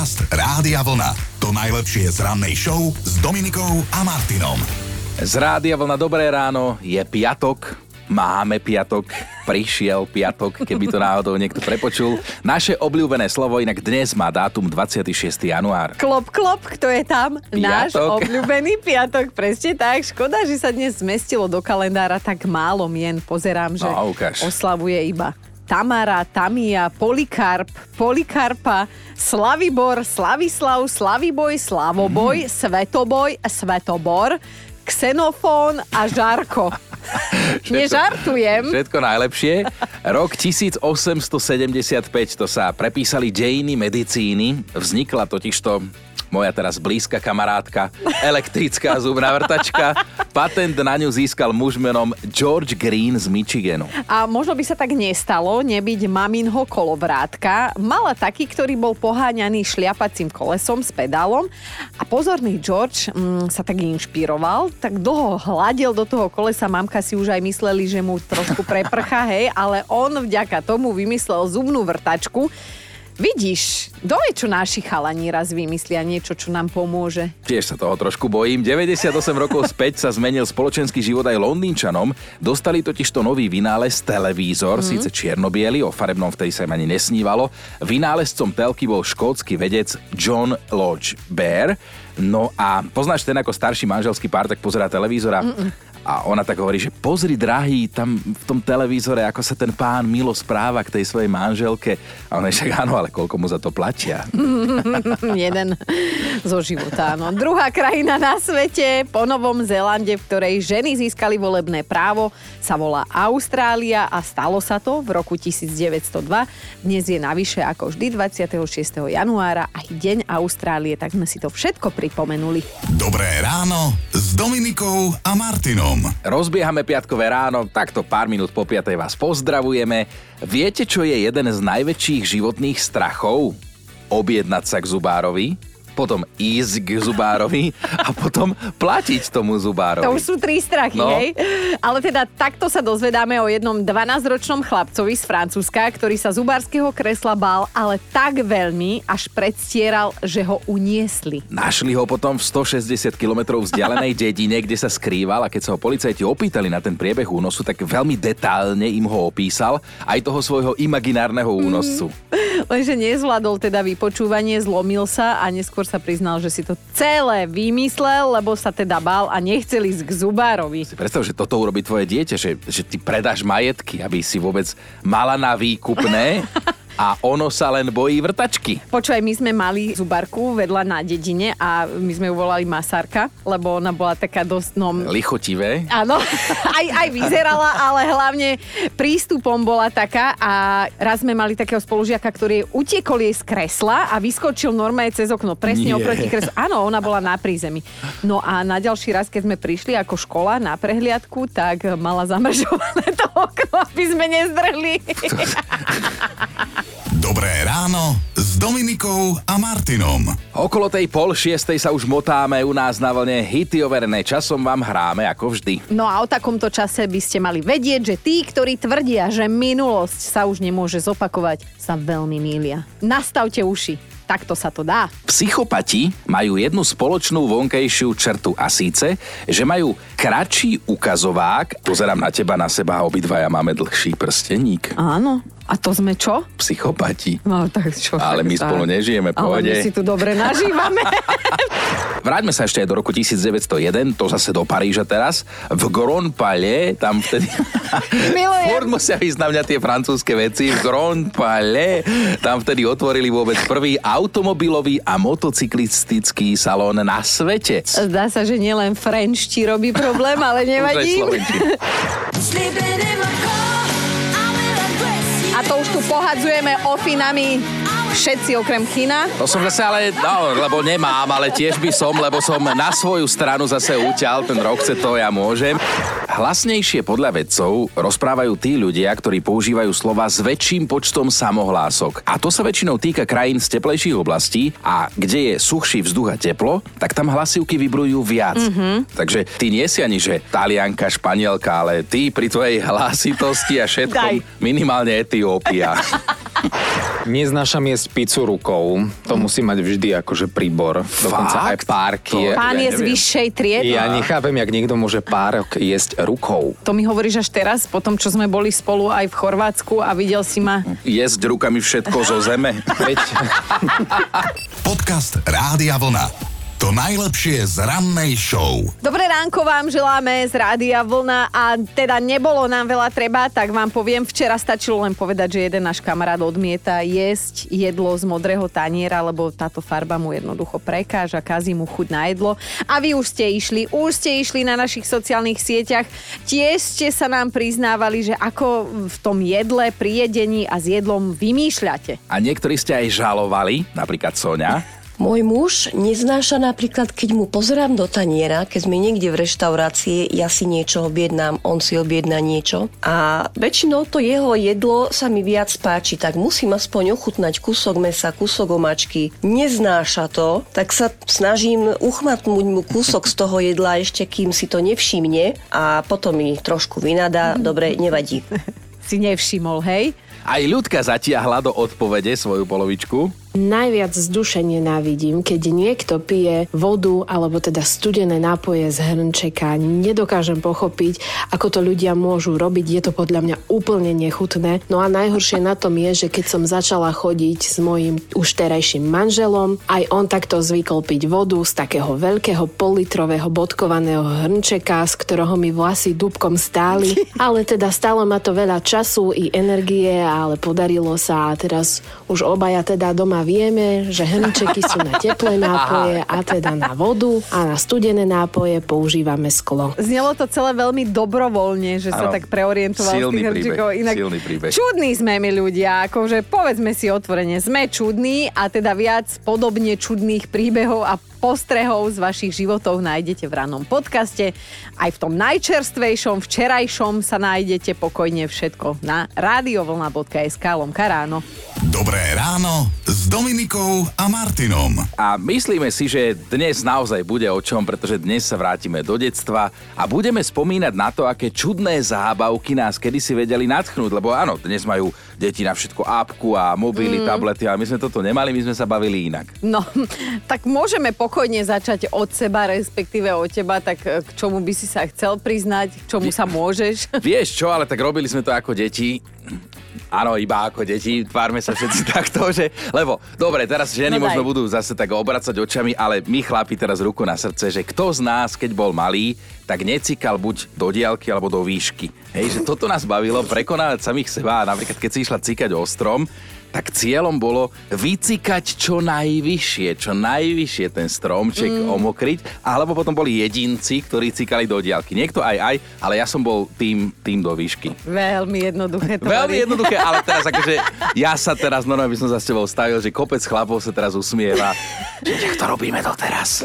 Podcast Rádia Vlna. To najlepšie z rannej show s Dominikou a Martinom. Z Rádia Vlna Dobré ráno, je piatok, máme piatok, prišiel piatok, keby to náhodou niekto prepočul. Naše obľúbené slovo inak dnes má dátum 26. január. Klop, klop, kto je tam? Náš Piatok. obľúbený piatok, presne tak. Škoda, že sa dnes zmestilo do kalendára tak málo mien. Pozerám, že No, ukáž. oslavuje iba Tamara, Tamia, Polikarp, Polikarpa, Slavibor, Slavislav, Slaviboj, Slavoboj, Mhm. Svetoboj, Svetobor, Xenofón a Žarko. Nežartujem. Všetko najlepšie. Rok 1875, to sa prepísali dejiny medicíny. Vznikla totižto moja teraz blízka kamarátka, elektrická zubná vrtačka. Patent na ňu získal muž menom George Green z Michiganu. A možno by sa tak nestalo, nebyť maminho kolovrátka. Mala taký, ktorý bol poháňaný šliapacím kolesom s pedálom a pozorný George mm, sa tak inšpiroval, tak dlho hladil do toho kolesa, mamka si už aj mysleli, že mu trošku preprcha, hej, ale on vďaka tomu vymyslel zubnú vrtačku. Vidíš, dole čo naši chalani raz vymyslia niečo, čo nám pomôže. Tiež sa toho trošku bojím. 98 rokov späť sa zmenil spoločenský život aj Londýnčanom. Dostali totiž to nový vynález televízor, mm. síce čiernobiely, o farebnom vtedy sa im ani nesnívalo. Vynálezcom telky bol škótsky vedec John Lodge Bear. No a poznáš ten ako starší manželský pár, tak pozerá televízora. Mm-mm. A ona tak hovorí, že pozri, drahý, tam v tom televízore, ako sa ten pán milo správa k tej svojej manželke. A on je však áno, ale koľko mu za to platia? Jeden zo života, áno. Druhá krajina na svete, po Novom Zélande, v ktorej ženy získali volebné právo, sa volá Austrália a stalo sa to v roku 1902. Dnes je navyše ako vždy 26. januára aj Deň Austrálie, tak sme si to všetko pripomenuli. Dobré ráno s Dominikou a Martinom. Rozbiehame piatkové ráno, takto pár minút po piatej vás pozdravujeme. Viete, čo je jeden z najväčších životných strachov? Objednať sa k zubárovi, potom ísť k zubárovi a potom platiť tomu zubárovi. To už sú tri strachy, No. hej? Ale teda takto sa dozvedáme o jednom 12-ročnom chlapcovi z Francúzska, ktorý sa zubárskeho kresla bál, ale tak veľmi, až predstieral, že ho uniesli. Našli ho potom v 160 km vzdialenej dedine, kde sa skrýval a keď sa ho policajti opýtali na ten priebeh únosu, tak veľmi detálne im ho opísal, aj toho svojho imaginárneho únoscu. Lenže nezvládol teda vypočúvanie, zlomil sa a neskôr sa priznal, že si to celé vymyslel, lebo sa teda bál a nechcel ísť k zubárovi. Si predstav, že toto urobí tvoje dieťa, že, že ty predáš majetky, aby si vôbec mala na výkupné a ono sa len bojí vrtačky. Počúvaj, my sme mali zubarku vedľa na dedine a my sme ju volali Masárka, lebo ona bola taká dosť, no, Lichotivé. Áno, aj, aj vyzerala, ale hlavne prístupom bola taká a raz sme mali takého spolužiaka, ktorý utiekol jej z kresla a vyskočil normálne cez okno, presne Nie. oproti kreslu. Áno, ona bola na prízemí. No a na ďalší raz, keď sme prišli ako škola na prehliadku, tak mala zamržované to okno, aby sme nezdrhli. Dobré ráno s Dominikou a Martinom. Okolo tej pol šiestej sa už motáme u nás na vlne hity overené časom vám hráme ako vždy. No a o takomto čase by ste mali vedieť, že tí, ktorí tvrdia, že minulosť sa už nemôže zopakovať, sa veľmi mília. Nastavte uši. Takto sa to dá. Psychopati majú jednu spoločnú vonkejšiu črtu a síce, že majú kratší ukazovák. Pozerám na teba, na seba a obidvaja máme dlhší prsteník. Áno. A to sme čo? Psychopati. No tak čo? Ale my tak. spolu nežijeme, Ale pohode. my si tu dobre nažívame. Vráťme sa ešte aj do roku 1901, to zase do Paríža teraz. V Grand Palais, tam vtedy... Milujem. Furt musia ísť na mňa tie francúzske veci. V Grand Palais, tam vtedy otvorili vôbec prvý automobilový a motocyklistický salón na svete. Zdá sa, že nielen French ti robí problém, ale nevadí. Tu pohadzujeme ofinami všetci okrem China. To som zase ale, no, lebo nemám, ale tiež by som, lebo som na svoju stranu zase uťal, ten rok chce to, ja môžem. Hlasnejšie podľa vedcov rozprávajú tí ľudia, ktorí používajú slova s väčším počtom samohlások. A to sa väčšinou týka krajín z teplejších oblastí a kde je suchší vzduch a teplo, tak tam hlasivky vybrujú viac. Mm-hmm. Takže ty nie si ani, že talianka, španielka, ale ty pri tvojej hlasitosti a všetkom Daj. minimálne Etiópia. Neznášam jesť pizzu rukou. To musí mať vždy akože príbor. Dokonca aj Fakt? párky. To- Pán Ja je z vyššej triedy. Ja nechápem, jak niekto môže párok jesť rukou. To mi hovoríš až teraz, po tom, čo sme boli spolu aj v Chorvátsku a videl si ma. Jesť rukami všetko zo zeme. Veď Podcast Rádia Vlna. To najlepšie z rannej show. Dobré ránko vám želáme z Rádia Vlna a teda nebolo nám veľa treba, tak vám poviem, včera stačilo len povedať, že jeden náš kamarát odmieta jesť jedlo z modrého taniera, lebo táto farba mu jednoducho prekáža, kazí mu chuť na jedlo. A vy už ste išli, už ste išli na našich sociálnych sieťach, tiež ste sa nám priznávali, že ako v tom jedle, pri jedení a s jedlom vymýšľate. A niektorí ste aj žalovali, napríklad Sonia. Môj muž neznáša napríklad, keď mu pozerám do taniera, keď sme niekde v reštaurácii, ja si niečo objednám, on si objedná niečo a väčšinou to jeho jedlo sa mi viac páči, tak musím aspoň ochutnať kúsok mesa, kúsok omačky. Neznáša to, tak sa snažím uchmatnúť mu kúsok z toho jedla ešte, kým si to nevšimne a potom mi trošku vynadá, dobre, nevadí. Si nevšimol, hej? Aj ľudka zatiahla do odpovede svoju polovičku. Najviac z duše nenávidím, keď niekto pije vodu alebo teda studené nápoje z hrnčeka. Nedokážem pochopiť, ako to ľudia môžu robiť. Je to podľa mňa úplne nechutné. No a najhoršie na tom je, že keď som začala chodiť s mojim už terajším manželom, aj on takto zvykol piť vodu z takého veľkého politrového bodkovaného hrnčeka, z ktorého mi vlasy dúbkom stáli. Ale teda stálo ma to veľa času i energie, ale podarilo sa a teraz už obaja teda doma vieme, že hrnčeky sú na teplé nápoje a teda na vodu a na studené nápoje používame sklo. Znelo to celé veľmi dobrovoľne, že sa Áno. tak preorientoval z Silný tých hrčíkov. príbeh, silný príbeh. Čudní sme my ľudia, akože povedzme si otvorene, sme čudní a teda viac podobne čudných príbehov a postrehov z vašich životov nájdete v rannom podcaste. Aj v tom najčerstvejšom, včerajšom sa nájdete pokojne všetko na radiovlna.sk lomka ráno. Dobré ráno s Dominikou a Martinom. A myslíme si, že dnes naozaj bude o čom, pretože dnes sa vrátime do detstva a budeme spomínať na to, aké čudné zábavky nás kedysi vedeli natchnúť, lebo áno, dnes majú deti na všetko apku a mobily, mm. tablety, ale my sme toto nemali, my sme sa bavili inak. No, tak môžeme pokojne začať od seba, respektíve od teba, tak e, k čomu by si sa chcel priznať, k čomu sa môžeš. Vieš čo, ale tak robili sme to ako deti. Áno, iba ako deti, tvárme sa všetci takto, že... Lebo, dobre, teraz ženy No možno budú zase tak obracať očami, ale my chlapi teraz ruku na srdce, že kto z nás, keď bol malý, tak necikal buď do diálky alebo do výšky. Hej, že toto nás bavilo, prekonávať samých seba napríklad keď si išla cikať o strom, tak cieľom bolo vycikať čo najvyššie, čo najvyššie ten stromček mm. omokriť, alebo potom boli jedinci, ktorí cikali do diálky. Niekto aj aj, ale ja som bol tým, tým do výšky. Veľmi jednoduché to Veľmi boli. jednoduché, ale teraz akože ja sa teraz normálne by som za s tebou stavil, že kopec chlapov sa teraz usmieva. Že to robíme doteraz.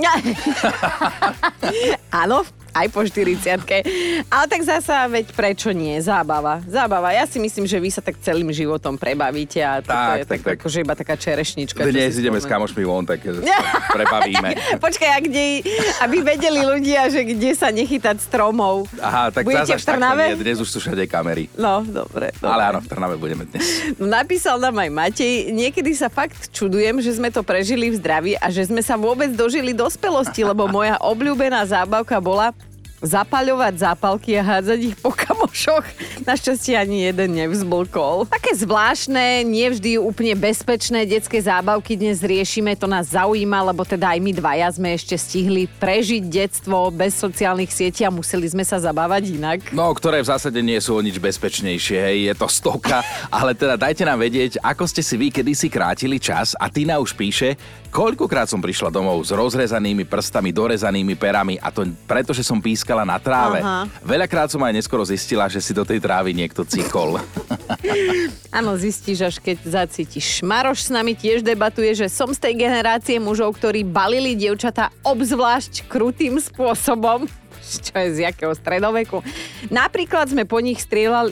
Áno, aj po 40 Ale tak zasa, veď prečo nie? Zábava. Zábava. Ja si myslím, že vy sa tak celým životom prebavíte a Tak, je tak, tak, tak. akože iba taká čerešnička. Dnes ideme s kamošmi von, tak sa prebavíme. Počkaj, a kde, aby vedeli ľudia, že kde sa nechytať stromov. Aha, tak Budete v Trnave? Nie, dnes už sú všade kamery. No, dobre. dobre. Ale áno, v Trnave budeme dnes. No, napísal nám aj Matej, niekedy sa fakt čudujem, že sme to prežili v zdraví a že sme sa vôbec dožili dospelosti, lebo moja obľúbená zábavka bola zapaľovať zápalky a hádzať ich po kamošoch. Našťastie ani jeden nevzblkol. Také zvláštne, nevždy úplne bezpečné detské zábavky dnes riešime, to nás zaujíma, lebo teda aj my dvaja sme ešte stihli prežiť detstvo bez sociálnych sietí a museli sme sa zabávať inak. No, ktoré v zásade nie sú o nič bezpečnejšie, hej, je to stovka, ale teda dajte nám vedieť, ako ste si vy kedysi krátili čas a Tina už píše, koľkokrát som prišla domov s rozrezanými prstami, dorezanými perami a to preto, že som pískala na tráve. Aha. Veľakrát som aj neskoro zistila, že si do tej trávy niekto cikol. Áno, zistíš, až keď zacítiš. Maroš s nami tiež debatuje, že som z tej generácie mužov, ktorí balili dievčatá obzvlášť krutým spôsobom. Čo je z jakého stredoveku. Napríklad sme po nich strieľali,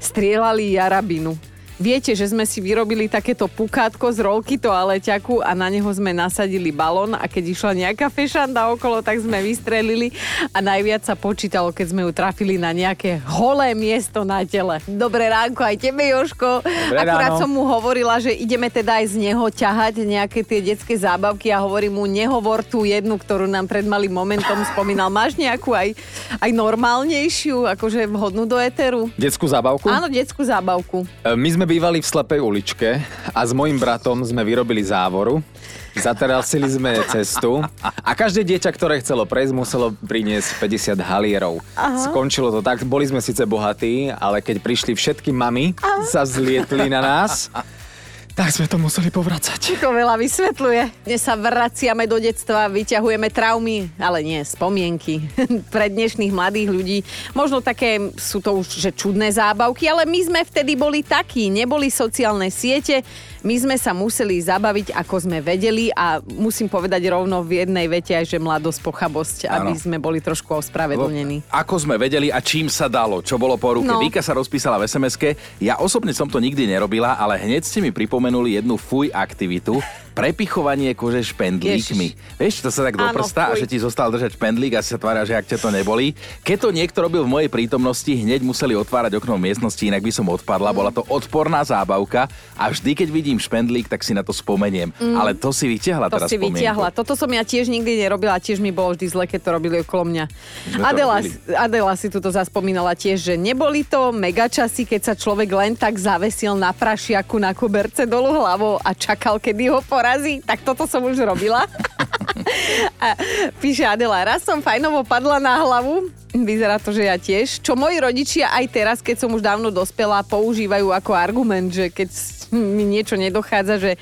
strieľali jarabinu. Viete, že sme si vyrobili takéto pukátko z rolky toaleťaku a na neho sme nasadili balón a keď išla nejaká fešanda okolo, tak sme vystrelili a najviac sa počítalo, keď sme ju trafili na nejaké holé miesto na tele. Dobré ránko aj tebe, Joško. Dobré Akurát ráno. som mu hovorila, že ideme teda aj z neho ťahať nejaké tie detské zábavky a hovorím mu, nehovor tú jednu, ktorú nám pred malým momentom spomínal. Máš nejakú aj, aj normálnejšiu, akože vhodnú do éteru? Detskú zábavku? Áno, detskú zábavku. E, My sme bývali v slepej uličke a s mojim bratom sme vyrobili závoru. Zaterasili sme cestu a každé dieťa, ktoré chcelo prejsť, muselo priniesť 50 halierov. Aha. Skončilo to tak, boli sme síce bohatí, ale keď prišli všetky mamy, sa zlietli na nás, tak sme to museli povracať. To veľa vysvetľuje. Dnes sa vraciame do detstva, vyťahujeme traumy, ale nie, spomienky pre dnešných mladých ľudí. Možno také sú to už že čudné zábavky, ale my sme vtedy boli takí, neboli sociálne siete, my sme sa museli zabaviť, ako sme vedeli a musím povedať rovno v jednej vete aj, že mladosť, pochabosť, aby Áno. sme boli trošku ospravedlnení. Ako sme vedeli a čím sa dalo, čo bolo po ruke. No. Vika sa rozpísala v sms Ja osobne som to nikdy nerobila, ale hneď ste mi pripomenuli jednu fuj aktivitu. Prepichovanie kože špendlíkmi. Vieš, to sa tak do prsta a že ti zostal držať špendlík a si sa tvária, že ak ťa to neboli. Keď to niekto robil v mojej prítomnosti, hneď museli otvárať okno miestnosti, inak by som odpadla. Bola to odporná zábavka a vždy, keď vidím špendlík, tak si na to spomeniem. Ale to si vyťahla To teraz si spomienku. vyťahla. Toto som ja tiež nikdy nerobila, tiež mi bolo vždy zle, keď to robili okolo mňa. Adela. Adela si tuto zaspomínala tiež, že neboli to mega časy, keď sa človek len tak zavesil na prašiaku na koberce dolu hlavou a čakal, kedy ho porazí. Tak toto som už robila. a píše Adela, raz som fajnovo padla na hlavu, vyzerá to, že ja tiež, čo moji rodičia aj teraz, keď som už dávno dospela, používajú ako argument, že keď mi niečo nedochádza, že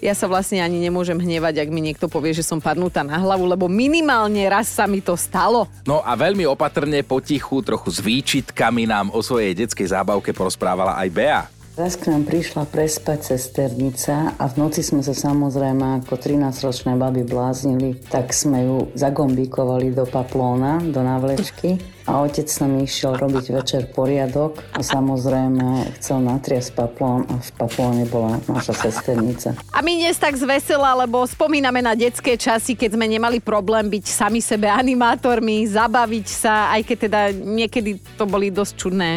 ja sa vlastne ani nemôžem hnevať, ak mi niekto povie, že som padnutá na hlavu, lebo minimálne raz sa mi to stalo. No a veľmi opatrne, potichu, trochu s výčitkami nám o svojej detskej zábavke porozprávala aj Bea. Raz k nám prišla prespať sesternica a v noci sme sa samozrejme ako 13-ročné baby bláznili, tak sme ju zagombíkovali do paplóna, do navlečky a otec nám išiel robiť večer poriadok a samozrejme chcel natriasť paplón a v paplóne bola naša sesternica. A my dnes tak zvesela, lebo spomíname na detské časy, keď sme nemali problém byť sami sebe animátormi, zabaviť sa, aj keď teda niekedy to boli dosť čudné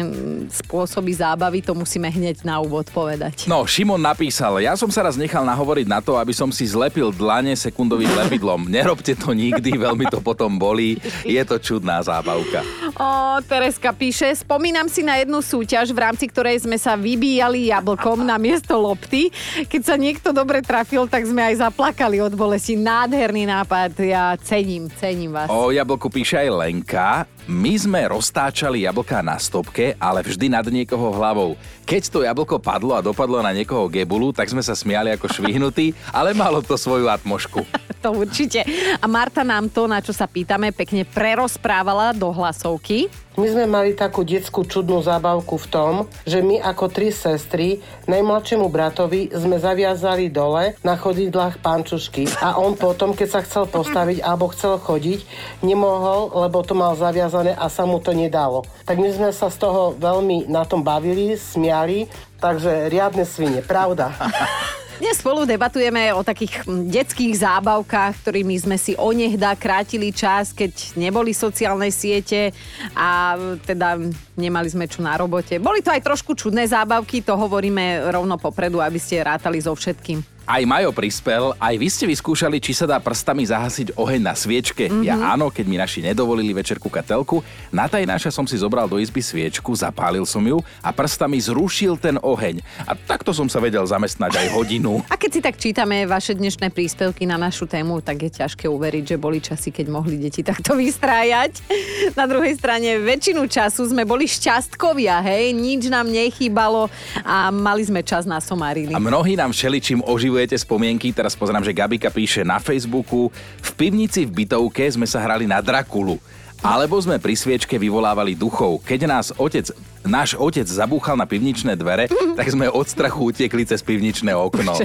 spôsoby zábavy, to musíme hneď na úvod povedať. No, Šimon napísal, ja som sa raz nechal nahovoriť na to, aby som si zlepil dlane sekundovým lepidlom. Nerobte to nikdy, veľmi to potom bolí. Je to čudná zábavka. O, Tereska píše, spomínam si na jednu súťaž, v rámci ktorej sme sa vybíjali jablkom na miesto lopty. Keď sa niekto dobre trafil, tak sme aj zaplakali od bolesti. Nádherný nápad, ja cením, cením vás. O jablku píše aj Lenka. My sme roztáčali jablká na stopke, ale vždy nad niekoho hlavou. Keď to jablko padlo a dopadlo na niekoho gebulu, tak sme sa smiali ako švihnutí, ale malo to svoju atmošku. To určite. A Marta nám to, na čo sa pýtame, pekne prerozprávala do hlasovky. My sme mali takú detskú čudnú zábavku v tom, že my ako tri sestry najmladšiemu bratovi sme zaviazali dole na chodidlách pančušky a on potom, keď sa chcel postaviť alebo chcel chodiť, nemohol, lebo to mal zaviazané a sa mu to nedalo. Tak my sme sa z toho veľmi na tom bavili, smiali, takže riadne svine, pravda. Dnes spolu debatujeme o takých hm, detských zábavkách, ktorými sme si onehda krátili čas, keď neboli sociálne siete a teda nemali sme čo na robote. Boli to aj trošku čudné zábavky, to hovoríme rovno popredu, aby ste rátali so všetkým. Aj Majo prispel, aj vy ste vyskúšali, či sa dá prstami zahasiť oheň na sviečke. Mm-hmm. Ja áno, keď mi naši nedovolili večer kúkať telku, na tajnáša som si zobral do izby sviečku, zapálil som ju a prstami zrušil ten oheň. A takto som sa vedel zamestnať aj hodinu. A keď si tak čítame vaše dnešné príspevky na našu tému, tak je ťažké uveriť, že boli časy, keď mohli deti takto vystrájať. Na druhej strane väčšinu času sme boli šťastkovia, hej, nič nám nechýbalo a mali sme čas na somariny. A mnohí nám všeličím oživujete spomienky. Teraz pozerám, že Gabika píše na Facebooku. V pivnici v bytovke sme sa hrali na Drakulu. Alebo sme pri sviečke vyvolávali duchov. Keď nás otec náš otec zabúchal na pivničné dvere, tak sme od strachu utekli cez pivničné okno.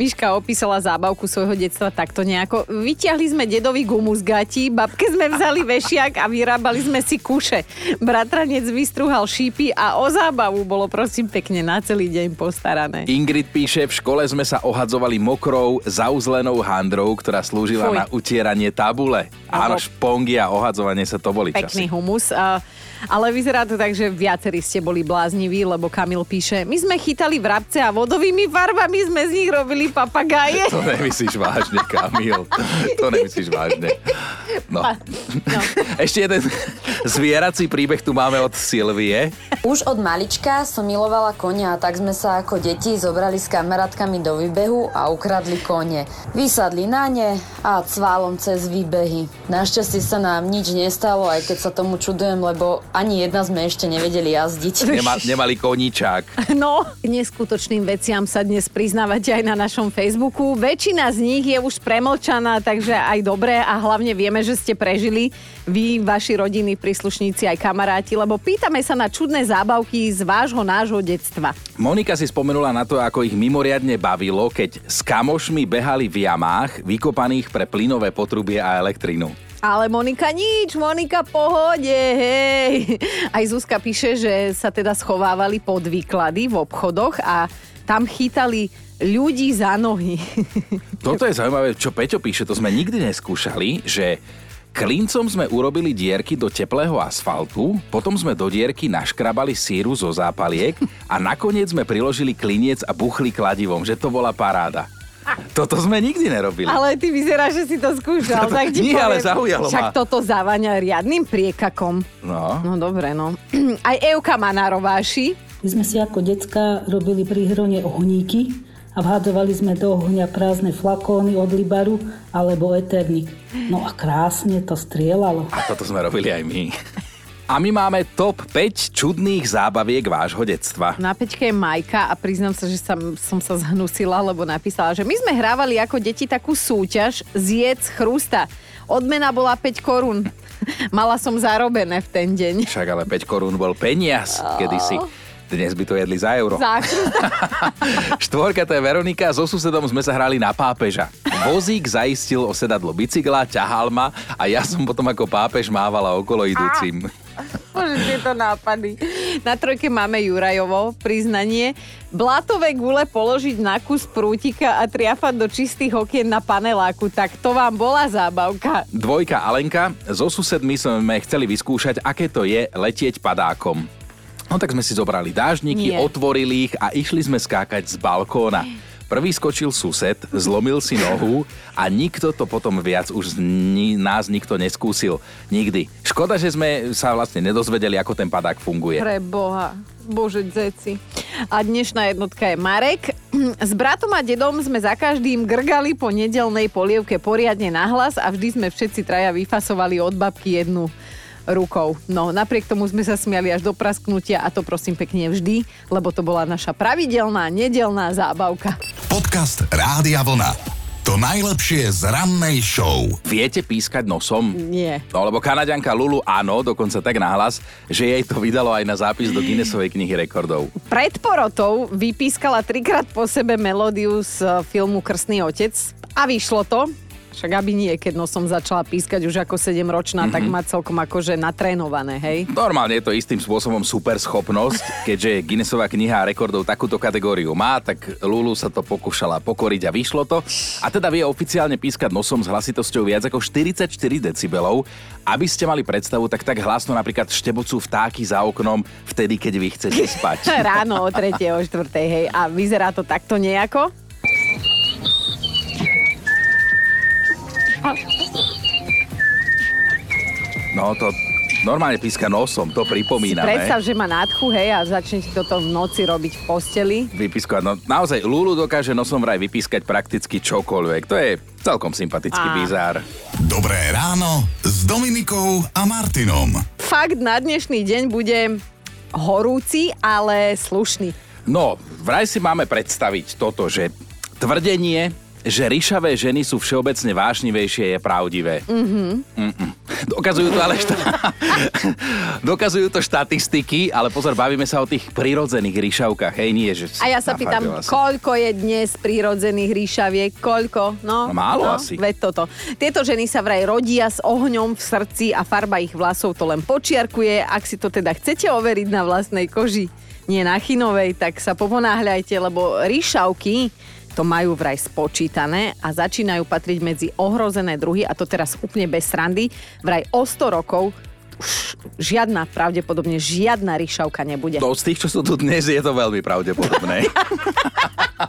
Miška opísala zábavku svojho detstva takto nejako. Vyťahli sme dedovi gumu z gatí, babke sme vzali vešiak a vyrábali sme si kuše. Bratranec vystruhal šípy a o zábavu bolo prosím pekne na celý deň postarané. Ingrid píše, v škole sme sa ohadzovali mokrou, zauzlenou handrou, ktorá slúžila Fuj. na utieranie tabule. Áno, špongy a ohadzovanie sa to boli Pekný časy. humus. A, ale vyzerá to tak, že viacerí ste boli blázniví, lebo Kamil píše, my sme chytali vrabce a vodovými farbami sme z nich robili papagáje. To nemyslíš vážne, Kamil. To nemyslíš vážne. No. No. Ešte jeden zvierací príbeh tu máme od Silvie. Už od malička som milovala konia a tak sme sa ako deti zobrali s kamarátkami do výbehu a ukradli kone. Vysadli na ne a cválom cez výbehy. Našťastie sa nám nič nestalo, aj keď sa tomu čudujem, lebo ani jedna sme ešte nevedeli jazdiť. Nema, nemali koníčák. No, k neskutočným veciam sa dnes priznávate aj na našom Facebooku. Väčšina z nich je už premlčaná, takže aj dobré a hlavne vieme, že ste prežili vy, vaši rodiny, príslušníci aj kamaráti, lebo pýtame sa na čudné zábavky z vášho, nášho detstva. Monika si spomenula na to, ako ich mimoriadne bavilo, keď s kamošmi behali v jamách, vykopaných pre plynové potrubie a elektrínu. Ale Monika nič, Monika pohode, hej. Aj Zuzka píše, že sa teda schovávali pod výklady v obchodoch a tam chytali ľudí za nohy. Toto je zaujímavé, čo Peťo píše, to sme nikdy neskúšali, že klincom sme urobili dierky do teplého asfaltu, potom sme do dierky naškrabali síru zo zápaliek a nakoniec sme priložili kliniec a buchli kladivom, že to bola paráda. Toto sme nikdy nerobili. Ale ty vyzeráš, že si to skúšal. Tak ti nie, ale poviem. zaujalo Však ma. toto závaňa riadnym priekakom. No. No dobre, no. Aj Euka má na rováši. My sme si ako decka robili pri hrone ohníky a vhádzovali sme do ohňa prázdne flakóny od Libaru alebo Eternik. No a krásne to strieľalo. A toto sme robili aj my. A my máme top 5 čudných zábaviek vášho detstva. Na peťke je Majka a priznám sa, že som, som sa zhnusila, lebo napísala, že my sme hrávali ako deti takú súťaž zjedz chrusta. Odmena bola 5 korún. Mala som zarobené v ten deň. Však ale 5 korún bol peniaz kedysi. Dnes by to jedli za euro. Za. Štvorka to je Veronika, so susedom sme sa hrali na pápeža. Vozík zaistil o sedadlo bicykla, ťahal ma a ja som potom ako pápež mávala okolo idúcim. Bože, tieto nápady. Na trojke máme Jurajovo priznanie. Blatové gule položiť na kus prútika a triafať do čistých okien na paneláku. Tak to vám bola zábavka. Dvojka Alenka, so susedmi sme chceli vyskúšať, aké to je letieť padákom. No tak sme si zobrali dážniky, Nie. otvorili ich a išli sme skákať z balkóna. Prvý skočil sused, zlomil si nohu a nikto to potom viac už ni- nás nikto neskúsil. Nikdy. Škoda, že sme sa vlastne nedozvedeli, ako ten padák funguje. Pre Boha. Bože, dzeci. A dnešná jednotka je Marek. S bratom a dedom sme za každým grgali po nedelnej polievke poriadne nahlas a vždy sme všetci traja vyfasovali od babky jednu rukou. No, napriek tomu sme sa smiali až do prasknutia a to prosím pekne vždy, lebo to bola naša pravidelná nedelná zábavka. Podcast Rádia Vlna. To najlepšie z rannej show. Viete pískať nosom? Nie. No lebo Kanaďanka Lulu áno, dokonca tak nahlas, že jej to vydalo aj na zápis do Guinnessovej knihy rekordov. Pred porotou vypískala trikrát po sebe melódiu z filmu Krstný otec a vyšlo to. Však aby nie, keď nosom začala pískať už ako 7-ročná, mm-hmm. tak má celkom akože natrénované, hej? Normálne je to istým spôsobom super schopnosť, keďže Guinnessová kniha rekordov takúto kategóriu má, tak Lulu sa to pokúšala pokoriť a vyšlo to. A teda vie oficiálne pískať nosom s hlasitosťou viac ako 44 decibelov. Aby ste mali predstavu, tak tak hlasno napríklad štebocú vtáky za oknom vtedy, keď vy chcete spať. Ráno o 3. o 4. hej. A vyzerá to takto nejako? No to normálne píska nosom, to pripomíname. Predstav, že má nádchu, hej, a začne ti toto v noci robiť v posteli. Vypískať. No, naozaj, Lulu dokáže nosom vraj vypískať prakticky čokoľvek. To je celkom sympatický Á. bizár. Dobré ráno s Dominikou a Martinom. Fakt na dnešný deň bude horúci, ale slušný. No, vraj si máme predstaviť toto, že tvrdenie, že ryšavé ženy sú všeobecne vášnivejšie, je pravdivé. Mhm. Mm-mm. Dokazujú to ale šta... Dokazujú to štatistiky, ale pozor, bavíme sa o tých prirodzených ryšavkách, hej, nie, že... A ja sa pýtam, nafarbila si. koľko je dnes prírodzených ríšaviek? Koľko? No, No, málo no, asi. Veď toto. Tieto ženy sa vraj rodia s ohňom v srdci a farba ich vlasov to len počiarkuje. Ak si to teda chcete overiť na vlastnej koži, nie na chinovej, tak sa poponáhľajte, lebo ríšavky to majú vraj spočítané a začínajú patriť medzi ohrozené druhy a to teraz úplne bez srandy. Vraj o 100 rokov už žiadna, pravdepodobne žiadna ríšavka nebude. To z tých, čo sú tu dnes, je to veľmi pravdepodobné.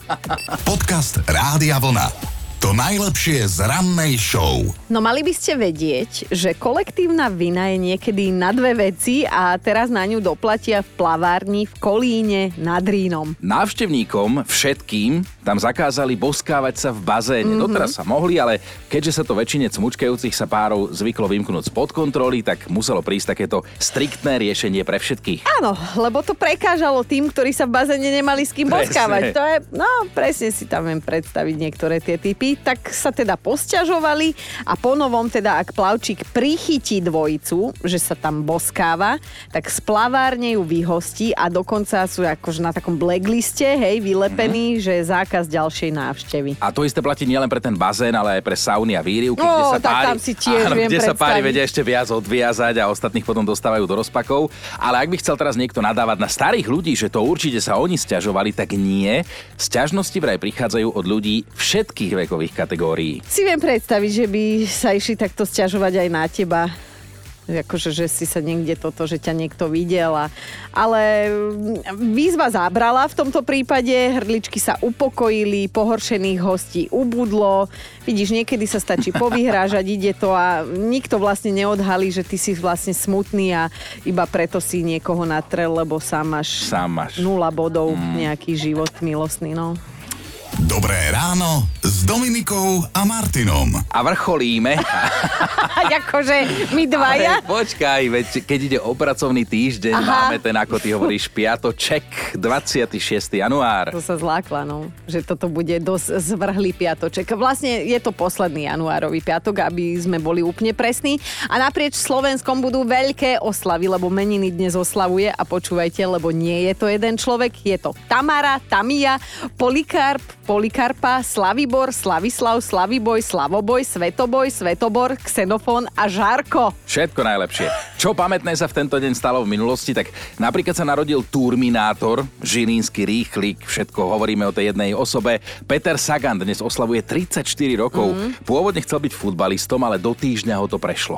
Podcast Rádia Vlna. To najlepšie z rannej show. No mali by ste vedieť, že kolektívna vina je niekedy na dve veci a teraz na ňu doplatia v plavárni v Kolíne nad Rínom. Návštevníkom všetkým tam zakázali boskávať sa v bazéne. Mhm. Mm-hmm. Doteraz sa mohli, ale keďže sa to väčšine cmučkajúcich sa párov zvyklo vymknúť spod kontroly, tak muselo prísť takéto striktné riešenie pre všetkých. Áno, lebo to prekážalo tým, ktorí sa v bazéne nemali s kým Presne. boskávať. To je, no presne si tam viem predstaviť niektoré tie typy. Tak sa teda posťažovali a ponovom teda, ak plavčík prichytí dvojicu, že sa tam boskáva, tak z plavárne ju vyhostí a dokonca sú akože na takom blackliste, hej, vylepení, mm-hmm. že je zákaz ďalšej návštevy. A to isté platí nielen pre ten bazén, ale aj pre sauny a výrivky, No, kde sa tak pári, tam si tiež áno, viem kde sa pári predstaviť. vedia ešte viac odviazať a ostatných potom dostávajú do rozpakov. Ale ak by chcel teraz niekto nadávať na starých ľudí, že to určite sa oni stiažovali, tak nie. Sťažnosti vraj prichádzajú od ľudí všetkých vekových kategórií. Si viem predstaviť, že by sa išli takto sťažovať aj na teba. Akože, že si sa niekde toto, že ťa niekto videl. A... Ale mm, výzva zábrala v tomto prípade, hrdličky sa upokojili, pohoršených hostí ubudlo. Vidíš, niekedy sa stačí povyhrážať, ide to a nikto vlastne neodhalí, že ty si vlastne smutný a iba preto si niekoho natrel, lebo sám máš, Sám máš. nula bodov, nejaký život milostný. No. Dobré ráno s Dominikou a Martinom. A vrcholíme. akože my dvaja. Ale počkaj, veď keď ide o pracovný týždeň, Aha. máme ten, ako ty hovoríš, piatoček, 26. január. To sa zlákla, no. Že toto bude dosť zvrhlý piatoček. Vlastne je to posledný januárový piatok, aby sme boli úplne presní. A naprieč Slovenskom budú veľké oslavy, lebo meniny dnes oslavuje a počúvajte, lebo nie je to jeden človek, je to Tamara, Tamia, Polikarp, Polikarpa, Slavibor, Slavislav, Slaviboj, Slavoboj, Svetoboj, Svetobor, Xenofón a Žarko. Všetko najlepšie. Čo pamätné sa v tento deň stalo v minulosti, tak napríklad sa narodil Turminátor, žilínsky rýchlik, všetko hovoríme o tej jednej osobe. Peter Sagan dnes oslavuje 34 rokov. Mm. Pôvodne chcel byť futbalistom, ale do týždňa ho to prešlo.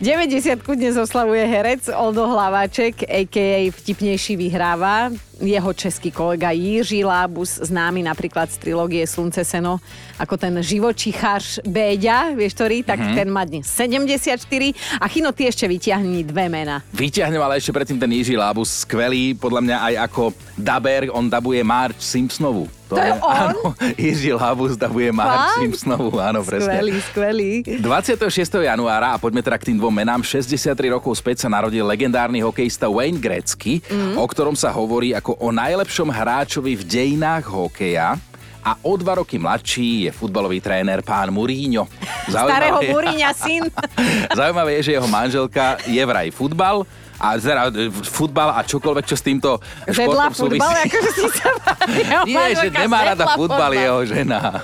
90 dnes oslavuje herec Oldo Hlaváček, a.k.a. vtipnejší vyhráva. Jeho český kolega Jiří Lábus, známy napríklad z trilógie Slunce seno, ako ten živočichář Béďa, vieš ktorý, tak Mhm. ten má dnes 74. A Chino, ty ešte vyťahni dve mená. Vyťahnem ale ešte predtým ten Jiří Lábus, skvelý, podľa mňa aj ako daber, on dabuje Marge Simpsonovu. To je on? Áno, Jiří Lábus dabuje Marge? Simpsonovu, áno, presne. Skvelý, skvelý. 26. januára, a poďme teda k tým dvom menám, 63 rokov späť sa narodil legendárny hokejista Wayne Gretzky, mm. o ktorom sa hovorí ako o najlepšom hráčovi v dejinách hokeja. A o dva roky mladší je futbalový tréner pán Mourinho. Starého je- Muríňa syn. Zaujímavé je, že jeho manželka je vraj futbal, a e, futbal a čokoľvek, čo s týmto športom súvisí. futbal, akože si sa Nie, že nemá rada futbal futbal. jeho žena.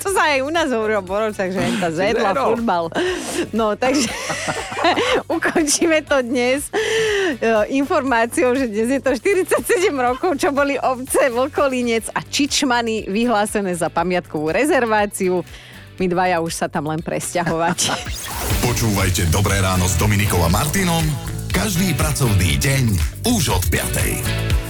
To sa aj u nás hovorí o Boročách, že tá zjedla futbal. No, takže ukončíme to dnes e, informáciou, že dnes je to 47 rokov, čo boli obce Vlkolínec a Čičmany vyhlásené za pamiatkovú rezerváciu. My dvaja už sa tam len presťahovať. Počúvajte Dobré ráno s Dominikou a Martinom každý pracovný deň už od 5.